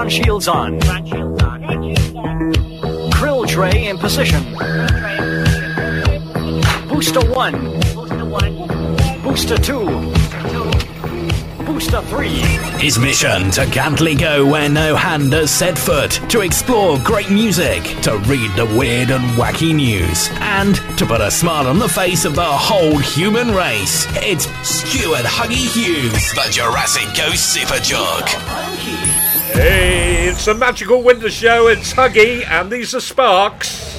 Front shields on. Krill tray in position. Booster 1. Booster 2. Booster 3. His mission to Gantley go where no hand has set foot, to explore great music, to read the weird and wacky news, and to put a smile on the face of the whole human race. It's Stuart Huggy Hughes, the Jurassic Ghost Super Jug. Hey, it's the magical winter show. It's Huggy, and these are Sparks.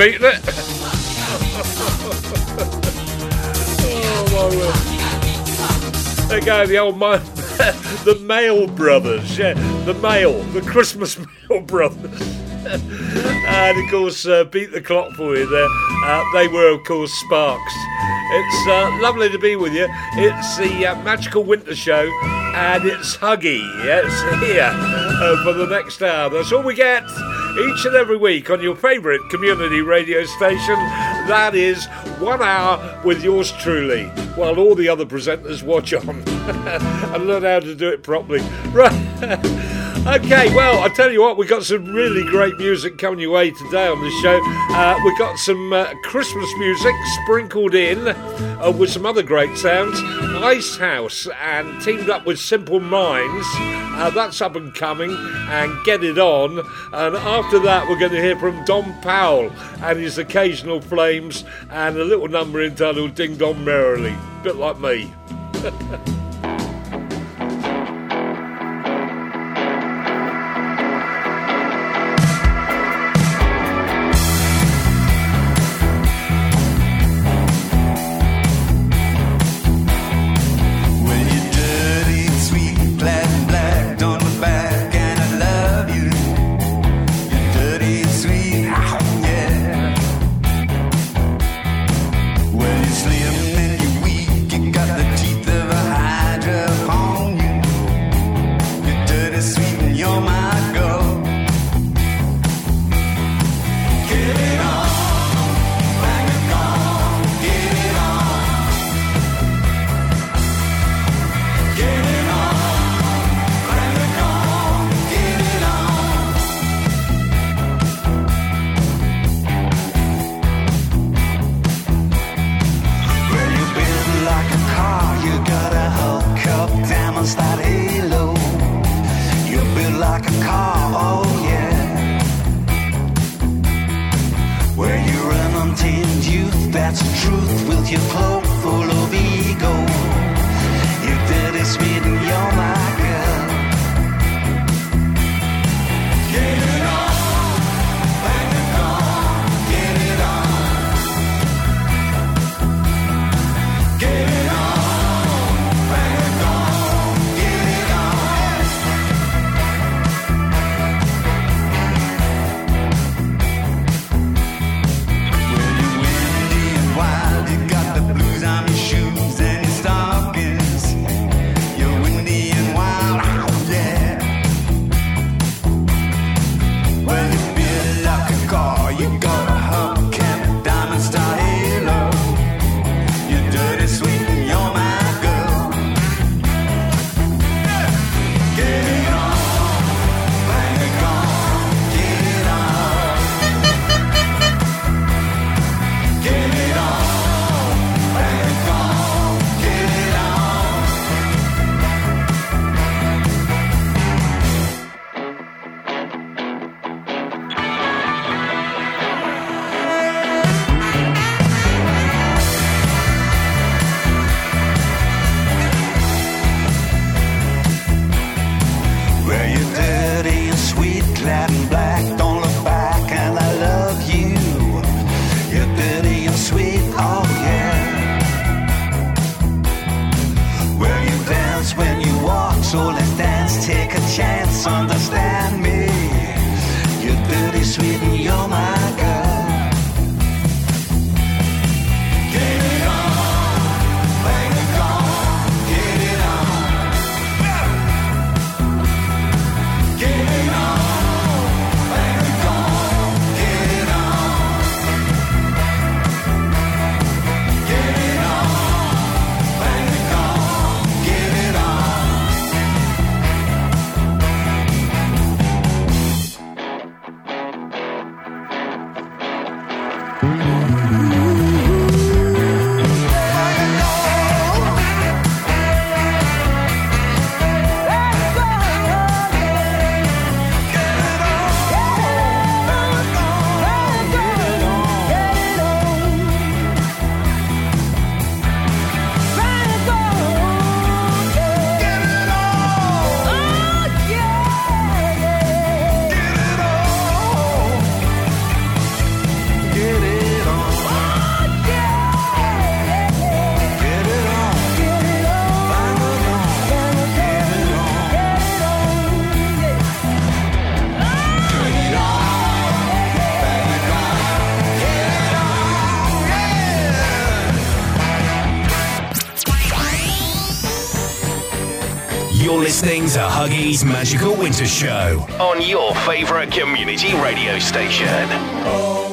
Beating it. oh, There go, the old man, the Mael Brothers, yeah, the Mael, the Christmas Mael Brothers. and of course, uh, beat the clock for you there. Uh, they were, of course, Sparks. It's uh, lovely to be with you. It's the uh, Magical Winter Show, and it's Huggy. It's here uh, for the next hour. That's all we get each and every week on your favourite community radio station. That is one hour with yours truly, while all the other presenters watch on and learn how to do it properly. Right. Okay, well, I tell you what, we've got some really great music coming your way today on the show. Uh, we've got some uh, Christmas music sprinkled in uh, with some other great sounds. Icehouse and teamed up with Simple Minds. Uh, that's up and coming, and Get It On. And after that, we're going to hear from Don Powell and his occasional flames and a little number entitled Ding Dong Merrily. A Bit like me. Mm-hmm. Magical Winter Show on your favourite community radio station. Oh.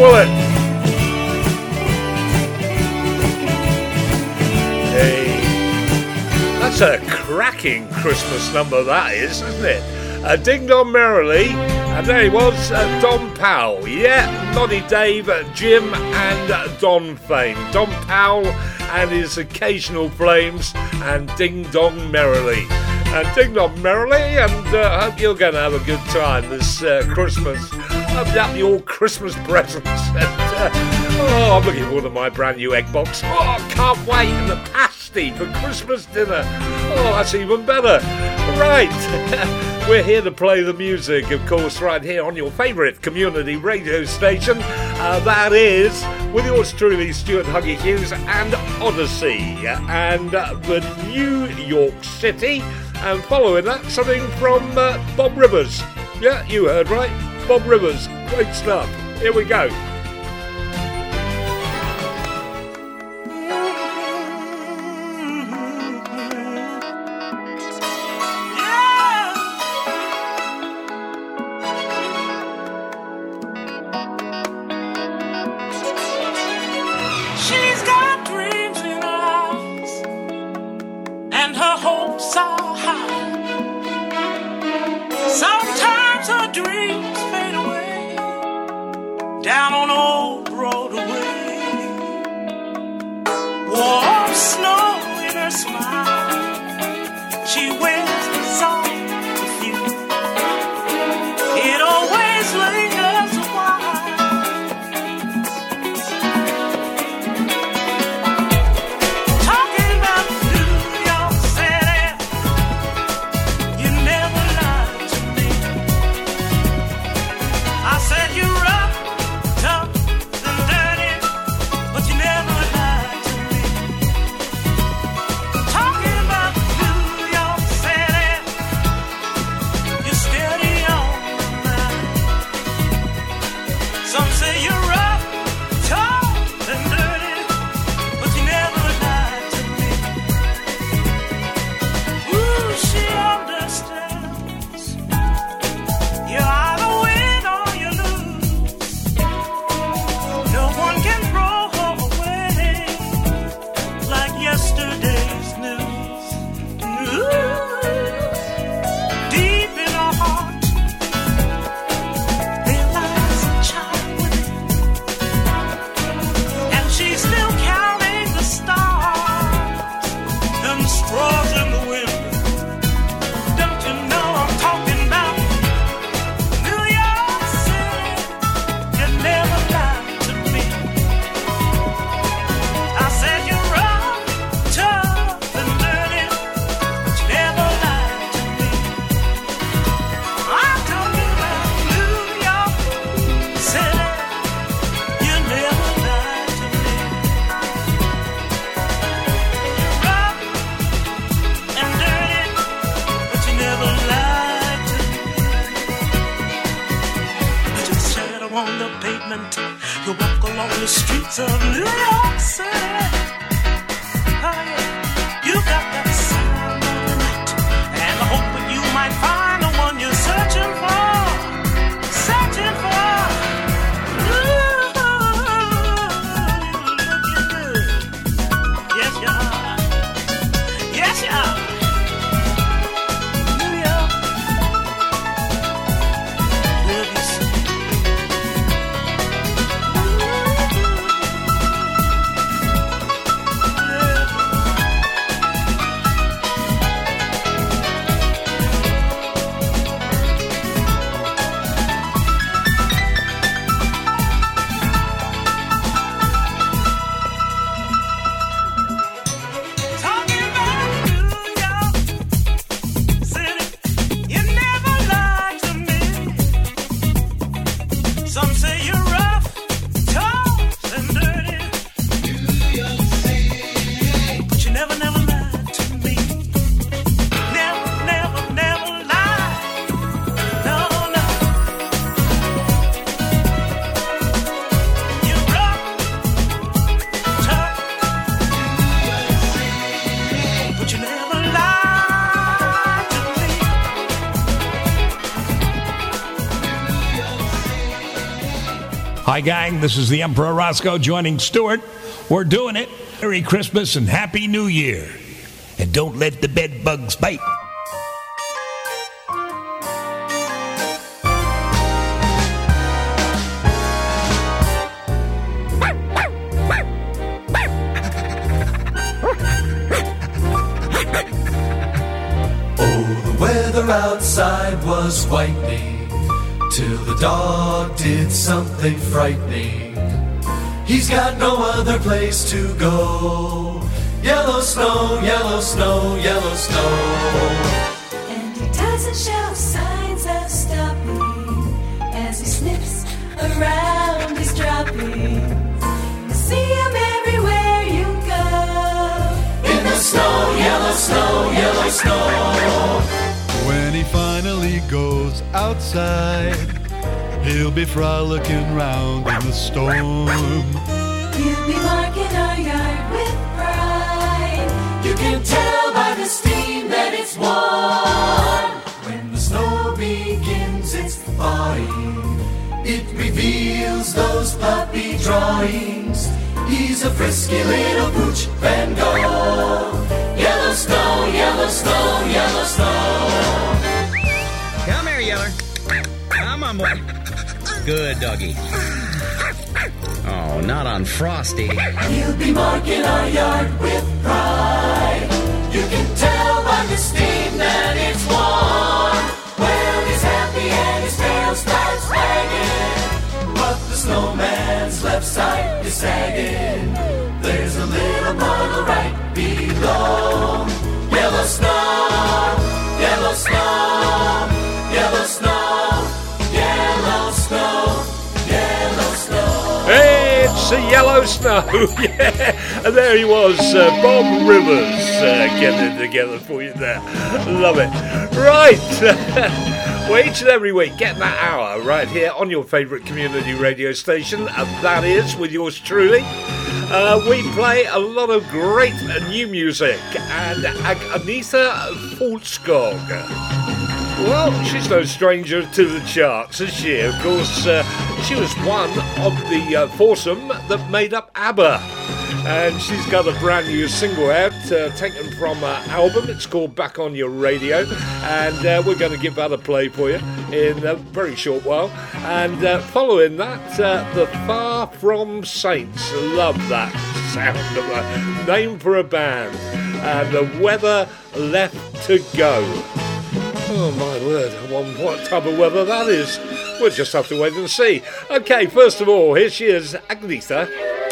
It? Hey, that's a cracking Christmas number, that is, isn't it? Uh, Ding Dong Merrily, and there he was, uh, Don Powell. Yeah, Noddy Dave, uh, Jim, and uh, Don fame. Don Powell and his occasional flames, and Ding Dong Merrily and ding dong merrily, and uh, hope you're going to have a good time this uh, Christmas. Open up your Christmas presents. And, uh, oh, I'm looking forward to my brand new egg box. Oh, I can't wait. And the pasty for Christmas dinner. Oh, that's even better. Right. We're here to play the music, of course, right here on your favourite community radio station. Uh, that is with yours truly, Stuart Huggy Hughes and Odyssey and uh, the New York City and following that, something from uh, Bob Rivers. Yeah, you heard right. Bob Rivers. Great stuff. Here we go. Hi, gang. This is the Emperor Roscoe joining Stuart. We're doing it. Merry Christmas and Happy New Year. And don't let the bed bugs bite. Oh, outside was whitening. Till the dog did something frightening. He's got no other place to go. Yellow snow, yellow snow, yellow snow. And he doesn't show signs of stopping as he sniffs around his droppings. You see him everywhere you go. In the snow, yellow snow, yellow snow. When he finally goes outside, he'll be frolicking round in the storm. He'll be barking aye aye with pride. You can tell by the steam that it's warm. When the snow begins its thawing, it reveals those puppy drawings. He's a frisky little pooch Van Gogh. yellow snow, Yellowstone, yellow snow here, Yeller. Come on, boy. Good doggy. Oh, not on Frosty. He'll be marking our yard with pride. You can tell by the steam that it's warm. Well, he's happy and his tail starts wagging. But the snowman's left side is sagging. There's a little puddle right below. Yellow snow, yellow snow yellow snow, yellow snow, yellow snow. It's a yellow snow, yeah. And there he was, uh, Bob Rivers, uh, getting it together for you there. Love it. Right. well, each and every week, get that hour right here on your favourite community radio station, and that is with yours truly. Uh, we play a lot of great new music, and Ag- Agnetha Fältskog. Well, she's no stranger to the charts, is she? Of course, uh, she was one of the uh, foursome that made up ABBA. And she's got a brand new single out, uh, taken from her album. It's called Back on Your Radio. And uh, we're going to give that a play for you in a very short while. And uh, following that, uh, The Far From Saints. Love that sound of a name for a band. And The Weather Left to Go. Oh my word, what type of weather that is. We'll just have to wait and see. Okay, first of all, here she is, Agnetha.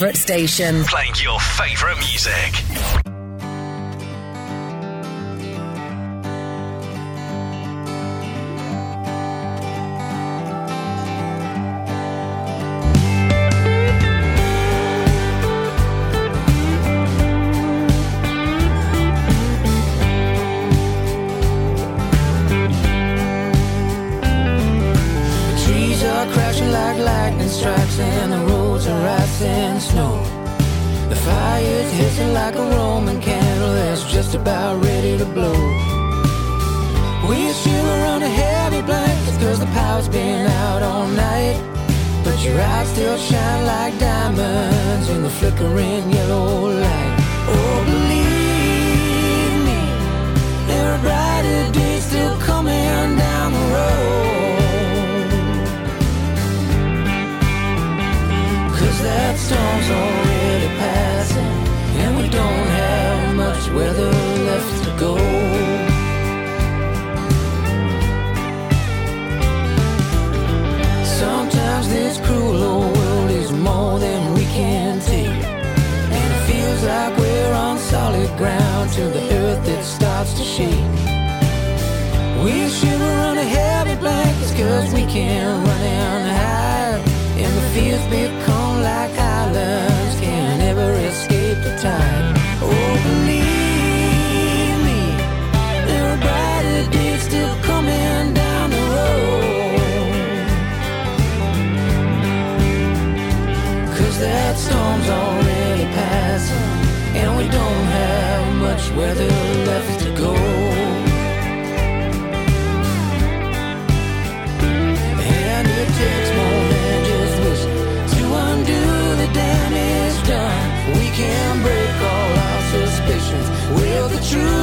Favourite station. Playing your favourite music. Flickering become like islands, can't ever escape the tide. Oh, believe me, there are brighter days still coming down the road. Cause that storm's already and we don't have much weather left Will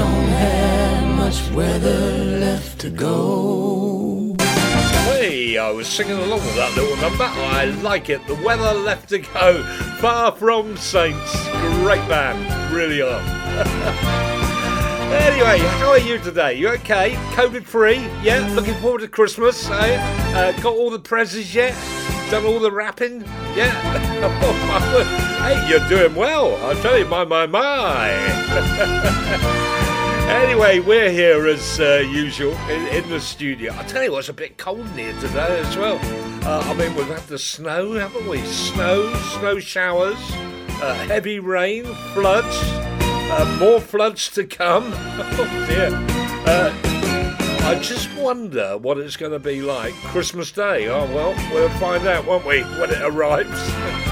don't have much weather left to go. Hey, I was singing along with that little number. I like it. The weather left to go. Far from Saints. Great band. Really are. anyway, how are you today? You okay? COVID free? Yeah? Looking forward to Christmas? Eh? Uh, got all the presents yet? Done all the wrapping? Yeah? Hey, you're doing well. I tell you, my, my, my. Anyway, we're here as uh, usual in, in the studio. I tell you what, it's a bit cold in here today as well. Uh, I mean, we've had the snow, haven't we? Snow, snow showers, uh, heavy rain, floods, uh, more floods to come. Oh dear. Uh, I just wonder what it's going to be like Christmas Day. Oh well, we'll find out, won't we, when it arrives.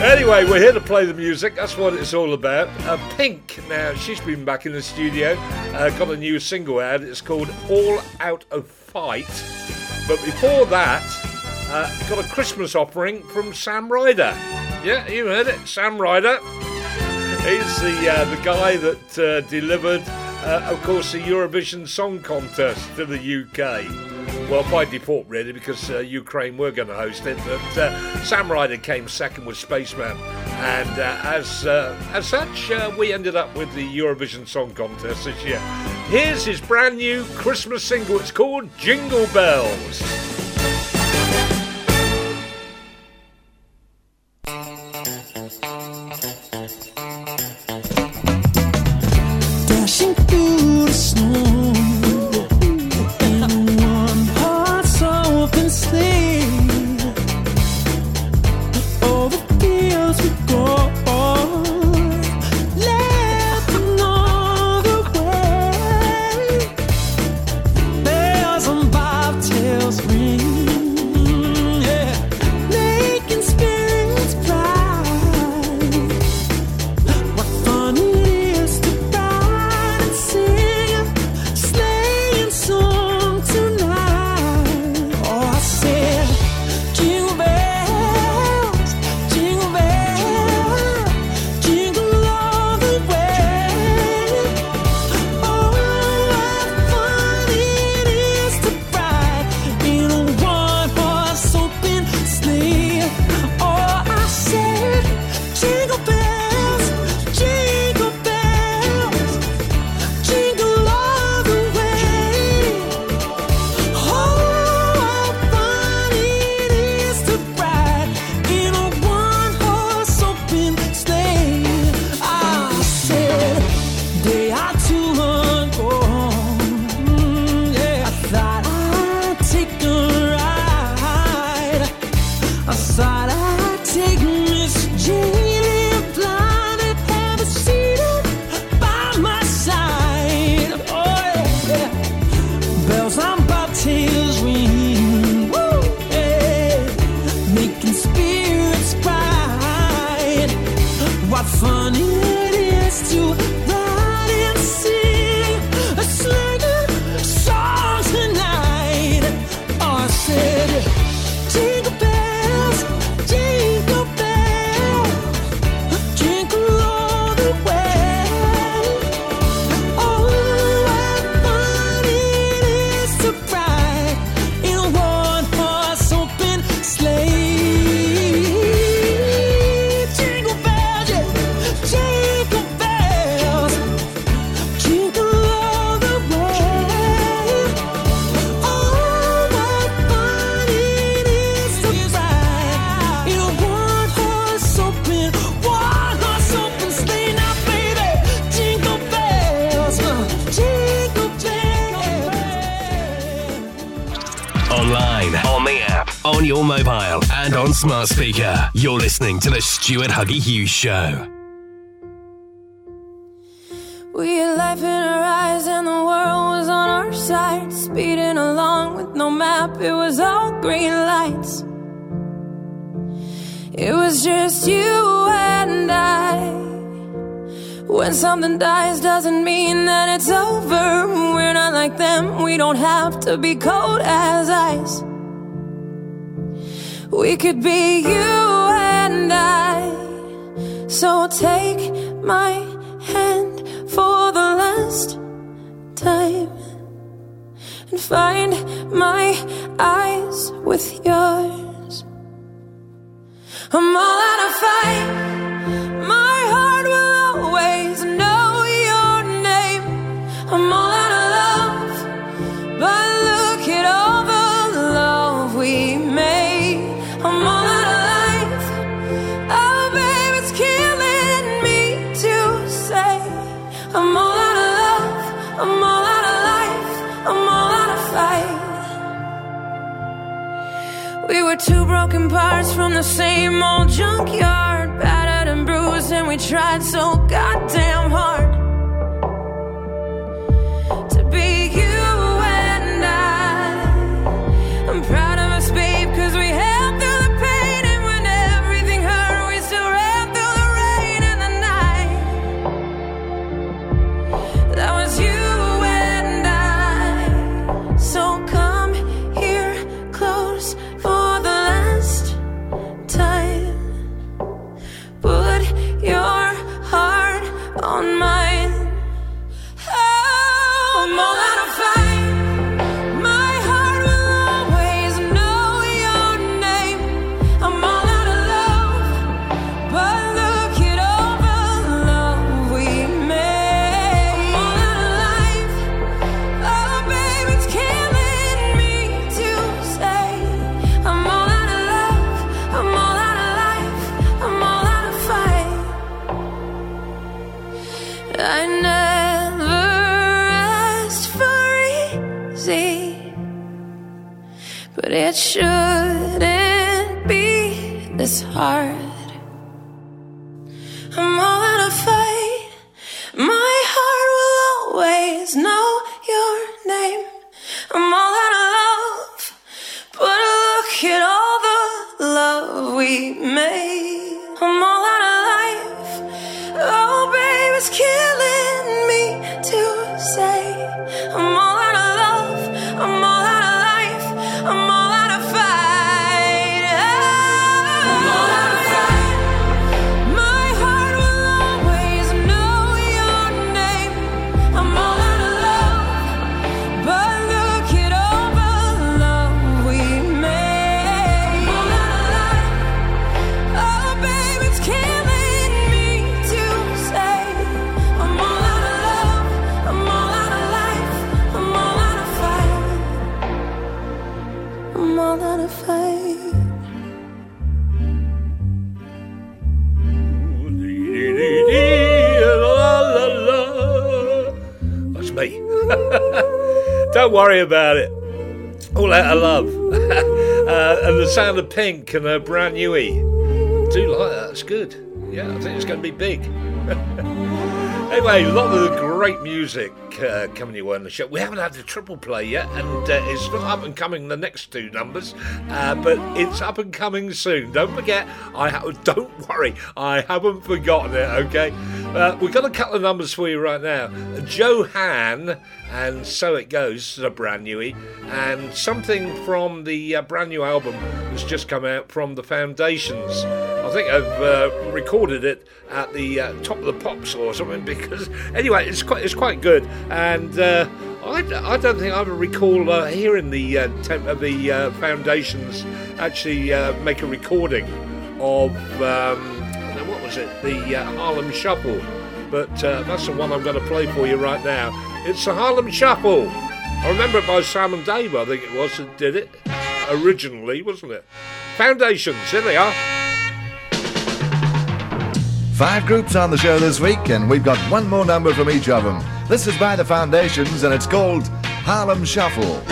Anyway, we're here to play the music. That's what it's all about. Uh, Pink, now she's been back in the studio, uh, got a new single out. It's called All Out of Fight. But before that, uh, got a Christmas offering from Sam Ryder. Yeah, you heard it, Sam Ryder. He's the uh, the guy that uh, delivered, uh, of course, the Eurovision Song Contest to the UK. Well, by default, really, because uh, Ukraine were going to host it. But uh, Sam Ryder came second with Spaceman, and uh, as uh, as such, uh, we ended up with the Eurovision Song Contest this year. Here's his brand new Christmas single. It's called Jingle Bells. smart speaker. You're listening to the Stuart Huggy Hughes Show. We had life in our eyes, and the world was on our side. Speeding along with no map, it was all green lights. It was just you and I. When something dies, doesn't mean that it's over. We're not like them, we don't have to be cold as ice. We could be you and I. So take my hand for the last time and find my eyes with yours. I'm all out of fight. Two broken parts from the same old junkyard, battered and bruised, and we tried so goddamn hard. But it shouldn't be this hard. Don't worry about it. All out of love. uh, and the sound of pink and a brand newy. Do like that, It's good. Yeah, I think it's going to be big. anyway, a lot of the great music uh, coming your way on the show. We haven't had the triple play yet, and uh, it's not up and coming the next two numbers, uh, but it's up and coming soon. Don't forget, I ha- don't worry, I haven't forgotten it. Okay, uh, we've got a couple of numbers for you right now. Johan and so it goes, the brand newie, and something from the uh, brand new album that's just come out from the Foundations. I think I've uh, recorded it at the uh, top of the pops or something because anyway, it's quite it's quite good, and uh, I, I don't think I ever recall uh, hearing the uh, temp- uh, the uh, Foundations actually make a recording of um, was it, the uh, Harlem Shuffle, but uh, that's the one I'm going to play for you right now. It's the Harlem Shuffle. I remember it by Sam and Dave, I think it was, that did it originally, wasn't it? Foundations, here they are. Five groups on the show this week, and we've got one more number from each of them. This is by the Foundations, and it's called Harlem Shuffle.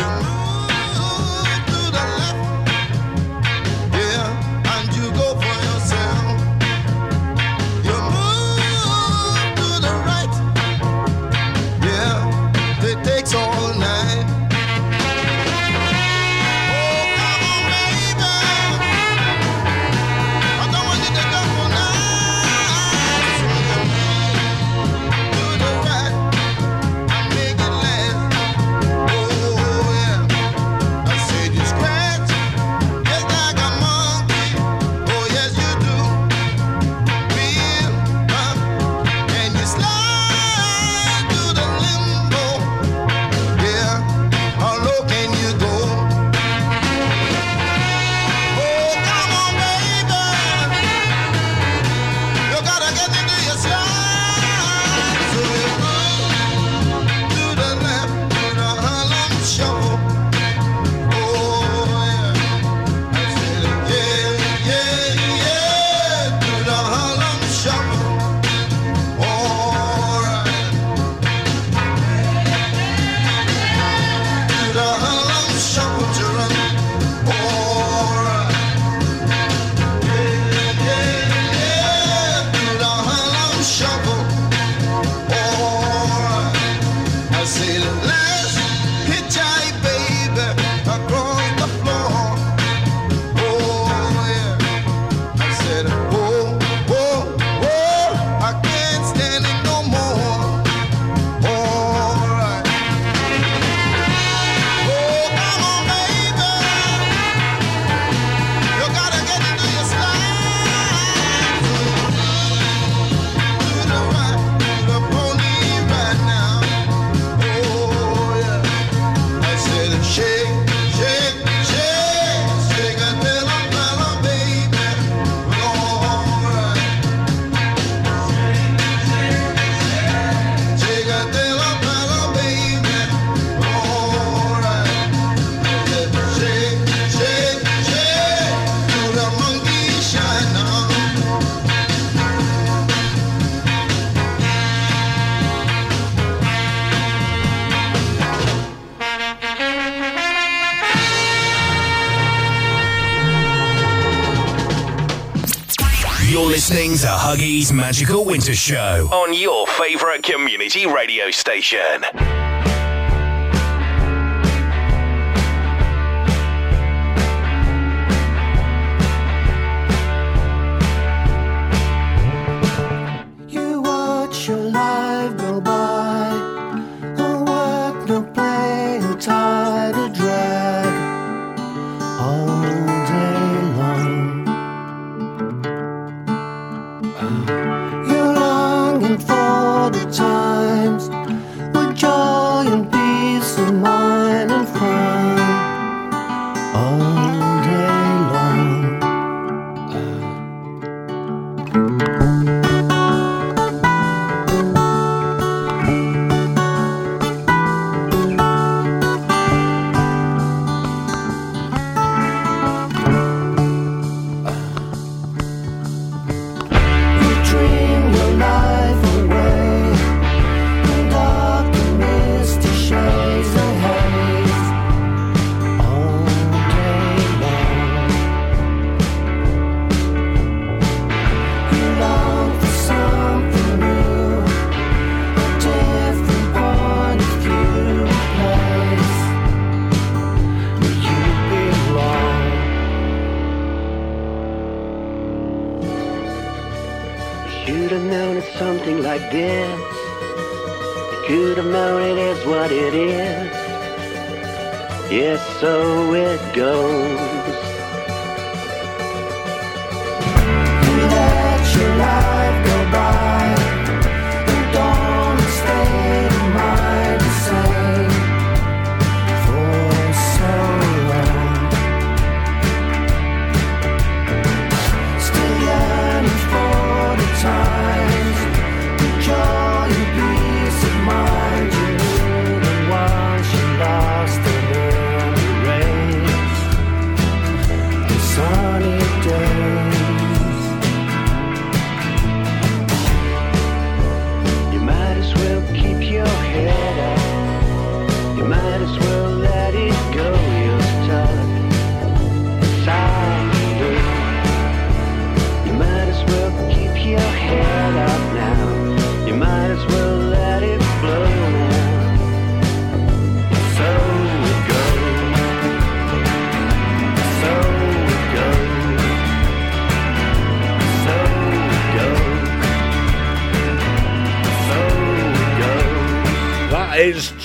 Magical Winter Show on your favourite community radio station.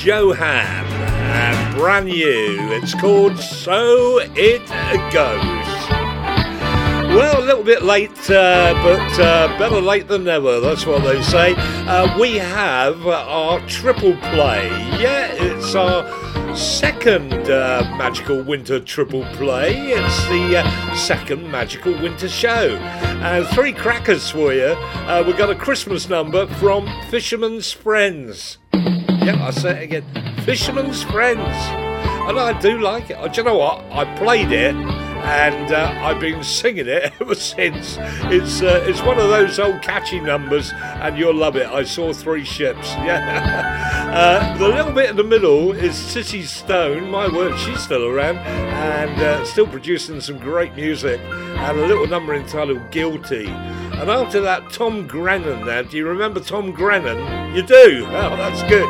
Johan and brand new. It's called So It Goes. Well, a little bit late, uh, but uh, better late than never. That's what they say. Uh, we have our triple play. Yeah, it's our second uh, magical winter triple play. It's the uh, second magical winter show. And three crackers for you. Uh, we've got a Christmas number from Fisherman's Friends. Yeah, I say it again. Fisherman's Friends. And I do like it. Do you know what? I played it and uh, I've been singing it ever since. It's uh, it's one of those old catchy numbers, and you'll love it. I saw three ships. Yeah. uh, the little bit in the middle is Sissy Stone. My word, she's still around and uh, still producing some great music. And a little number entitled "Guilty." And after that, Tom Grennan. Now, do you remember Tom Grennan? You do. Oh, that's good.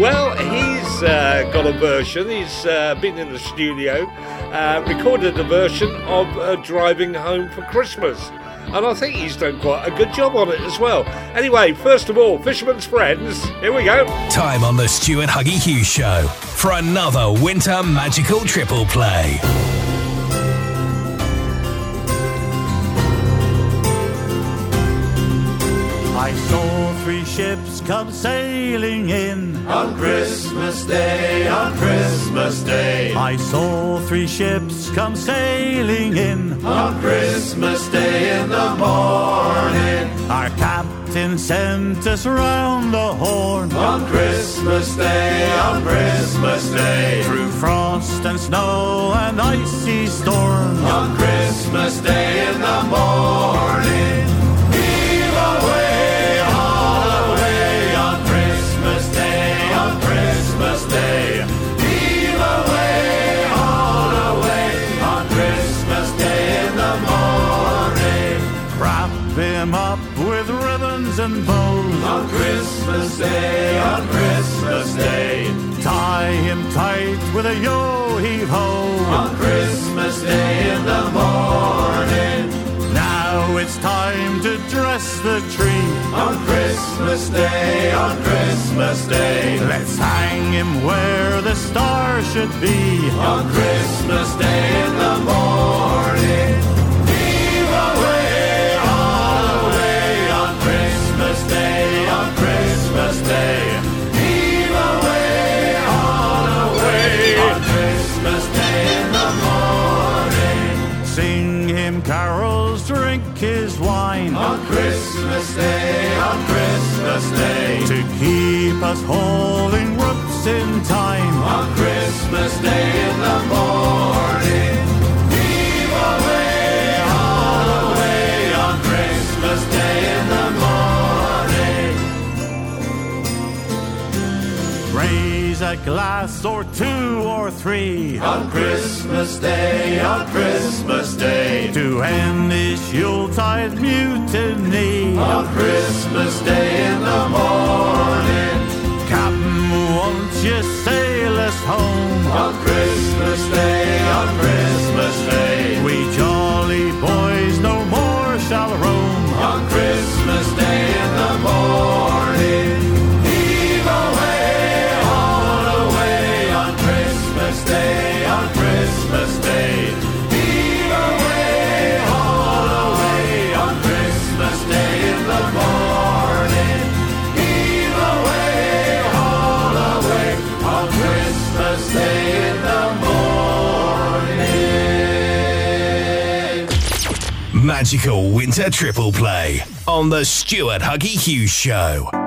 Well, he's uh, got a version. He's uh, been in the studio, uh, recorded a version of uh, Driving Home for Christmas. And I think he's done quite a good job on it as well. Anyway, first of all, Fisherman's Friends, here we go. Time on the Stuart Huggy Hughes Show for another winter magical triple play. I saw three ships come sailing in On Christmas Day, on Christmas Day. I saw three ships come sailing in On Christmas Day in the morning. Our captain sent us round the horn On Christmas Day, on Christmas Day. Through frost and snow and icy storm On Christmas Day in the morning. And bows On Christmas Day, on Christmas Day. Tie him tight with a yo-heave-ho On Christmas Day in the morning. Now it's time to dress the tree On Christmas Day, on Christmas Day. Let's hang him where the star should be On Christmas Day in the morning. Day, on Christmas Day. Heave away, away on Christmas Day in the morning. Sing him carols, drink his wine On Christmas Day, on Christmas Day. to keep us holding ropes in time. On Christmas Day in the morning. Glass or two or three On Christmas Day, on Christmas Day. to end this Yuletide mutiny. On Christmas Day in the morning. Captain, won't you sail us home? On Christmas Day, on Christmas Day. We jolly boys no more shall roam. On Christmas Day Magical Winter Triple Play on the Stuart Huggy Hughes Show.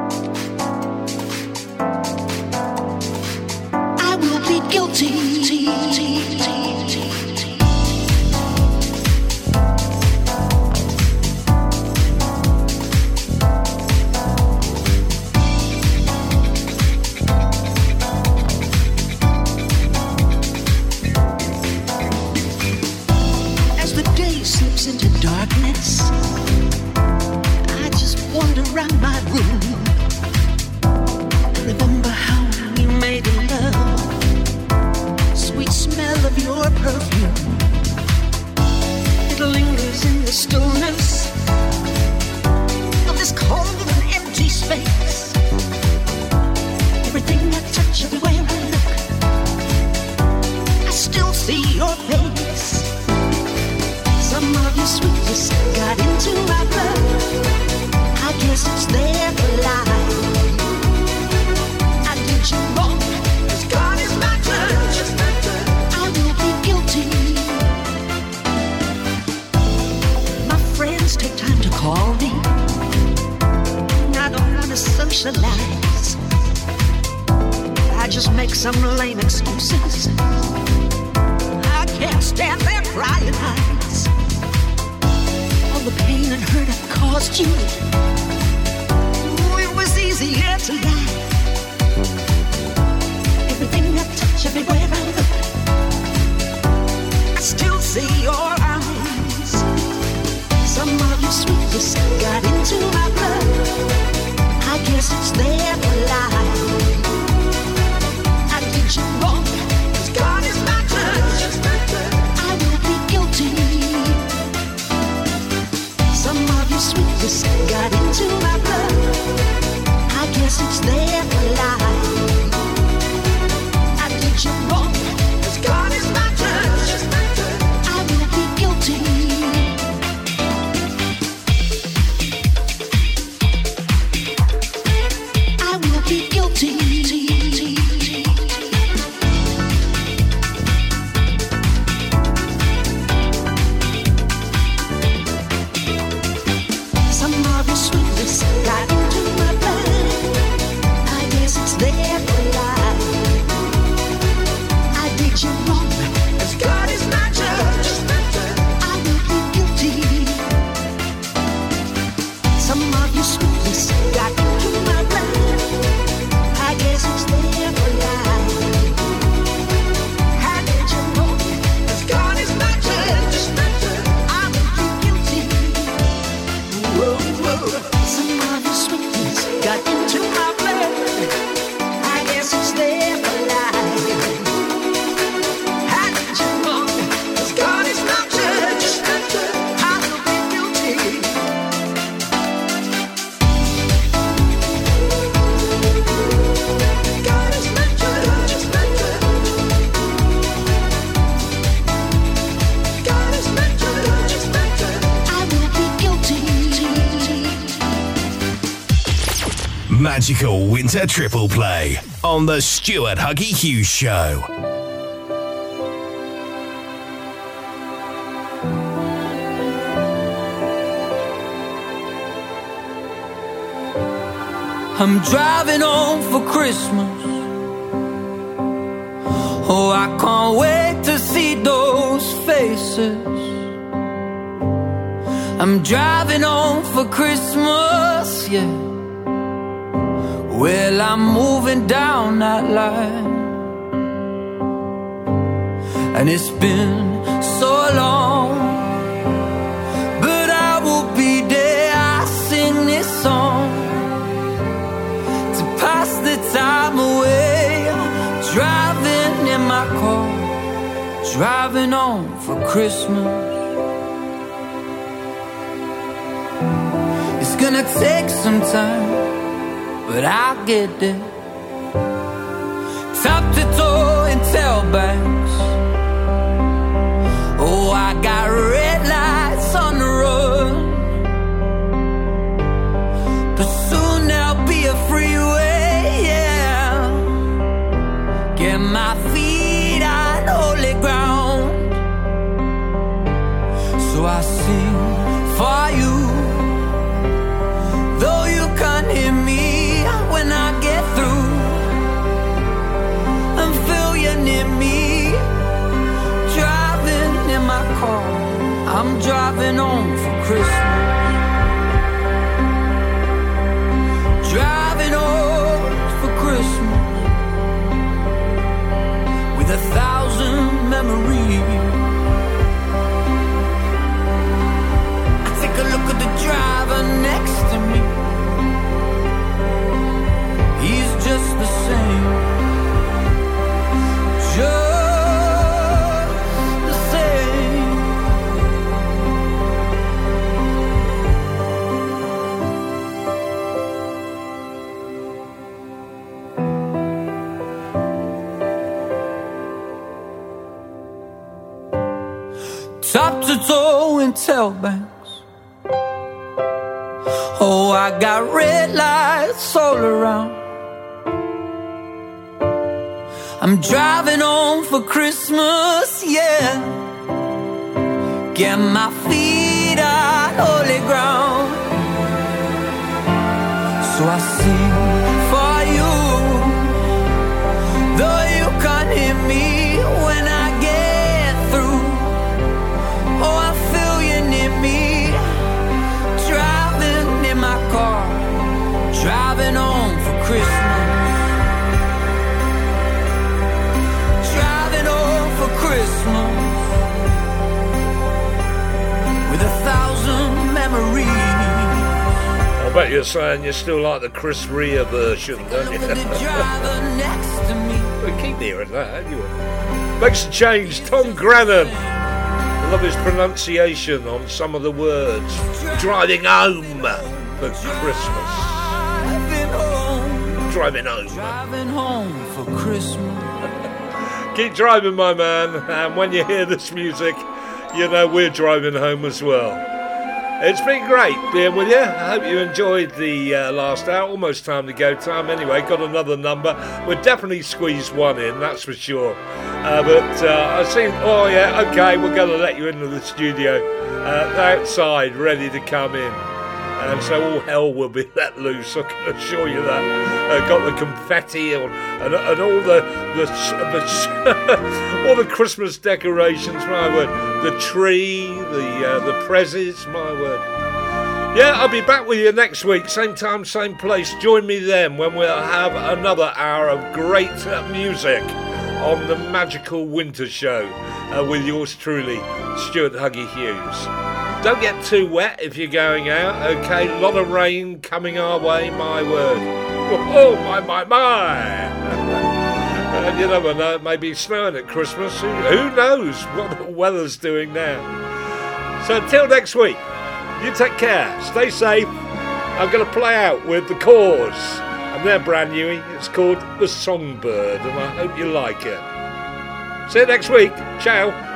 Friends take time to call me. I don't want to socialize. I just make some lame excuses. I can't stand their crying eyes. All the pain and hurt I've caused you. Ooh, it was easier to lie. Everything I touch, everywhere I look, I still see your eyes. Some of your sweetness got into my blood. I guess it's there for life. I did you wrong. I will be guilty. Some of your sweetness got into my blood. I guess it's there for life. Magical Winter Triple Play on the Stuart Huggy Hughes Show. I'm driving home for Christmas. Oh, I can't wait to see those faces. I'm driving home for Christmas, yeah. Well, I'm moving down that line. And it's been so long. But I will be there. I sing this song to pass the time away. Driving in my car, driving home for Christmas. It's gonna take some time, but I'll get there. Top to toe in tailbanks. I'm driving home toe in tailbanks. Oh, I got red lights all around. I'm driving home for Christmas, yeah. Get my feet on holy ground. So I sing memories. I bet you're saying you still like the Chris Rea version, don't you? Driver next to me. we keep hearing that, anyway. Makes a change. Tom Grennan. I love his pronunciation on some of the words. Driving home for Christmas. Driving home. Driving home for Christmas. Keep driving, my man. And when you hear this music, you know we're driving home as well. It's been great being with you. I hope you enjoyed the uh, last hour. Almost time to go time anyway. Got another number. We'll definitely squeeze one in, that's for sure. Uh, but uh, I seen, oh yeah, okay, we're going to let you into the studio. Uh, outside, ready to come in. And so all hell will be let loose, I can assure you that. Uh, got the confetti and, and, and all the, the, the all the Christmas decorations, my word. The tree, the uh, the prezzies, my word. Yeah, I'll be back with you next week, same time, same place. Join me then when we'll have another hour of great music on the magical winter show uh, with yours truly, Stuart Huggy Hughes. Don't get too wet if you're going out, okay? A lot of rain coming our way, my word. Oh, my, my, my! And you never know, it may be snowing at Christmas. Who, who knows what the weather's doing now? So until next week, you take care, stay safe. I'm going to play out with The Cause, and they're brand new. It's called The Songbird, and I hope you like it. See you next week. Ciao.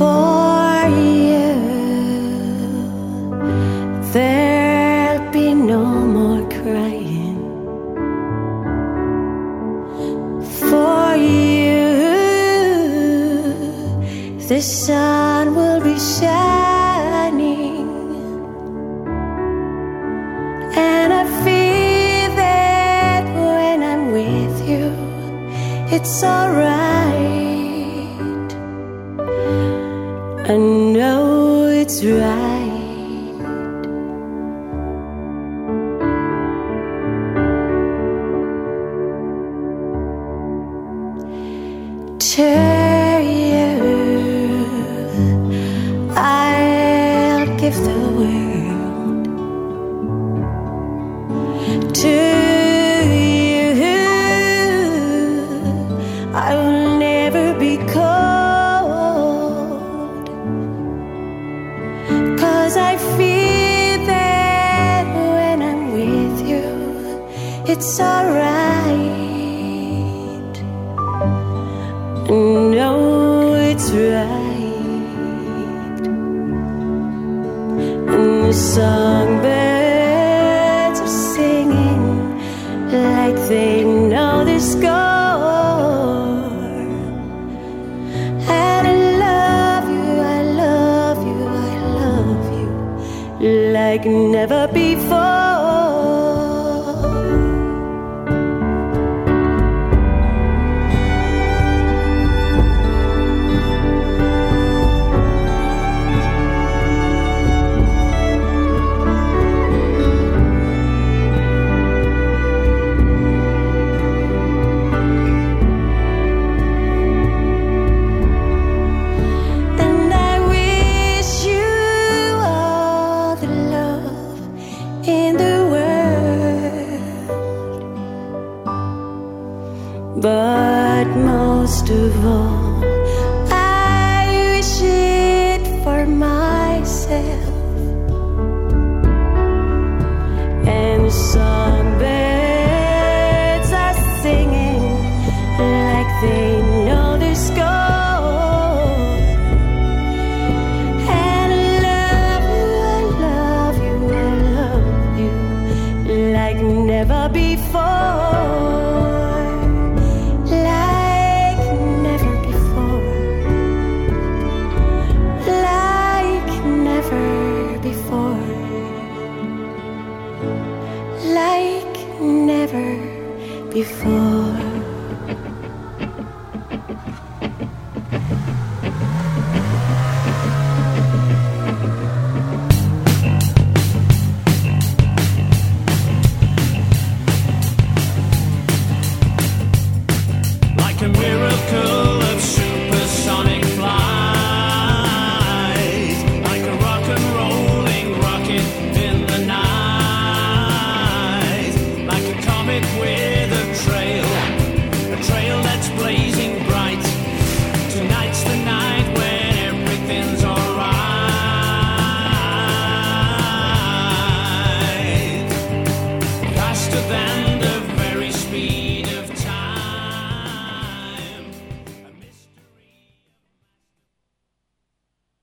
For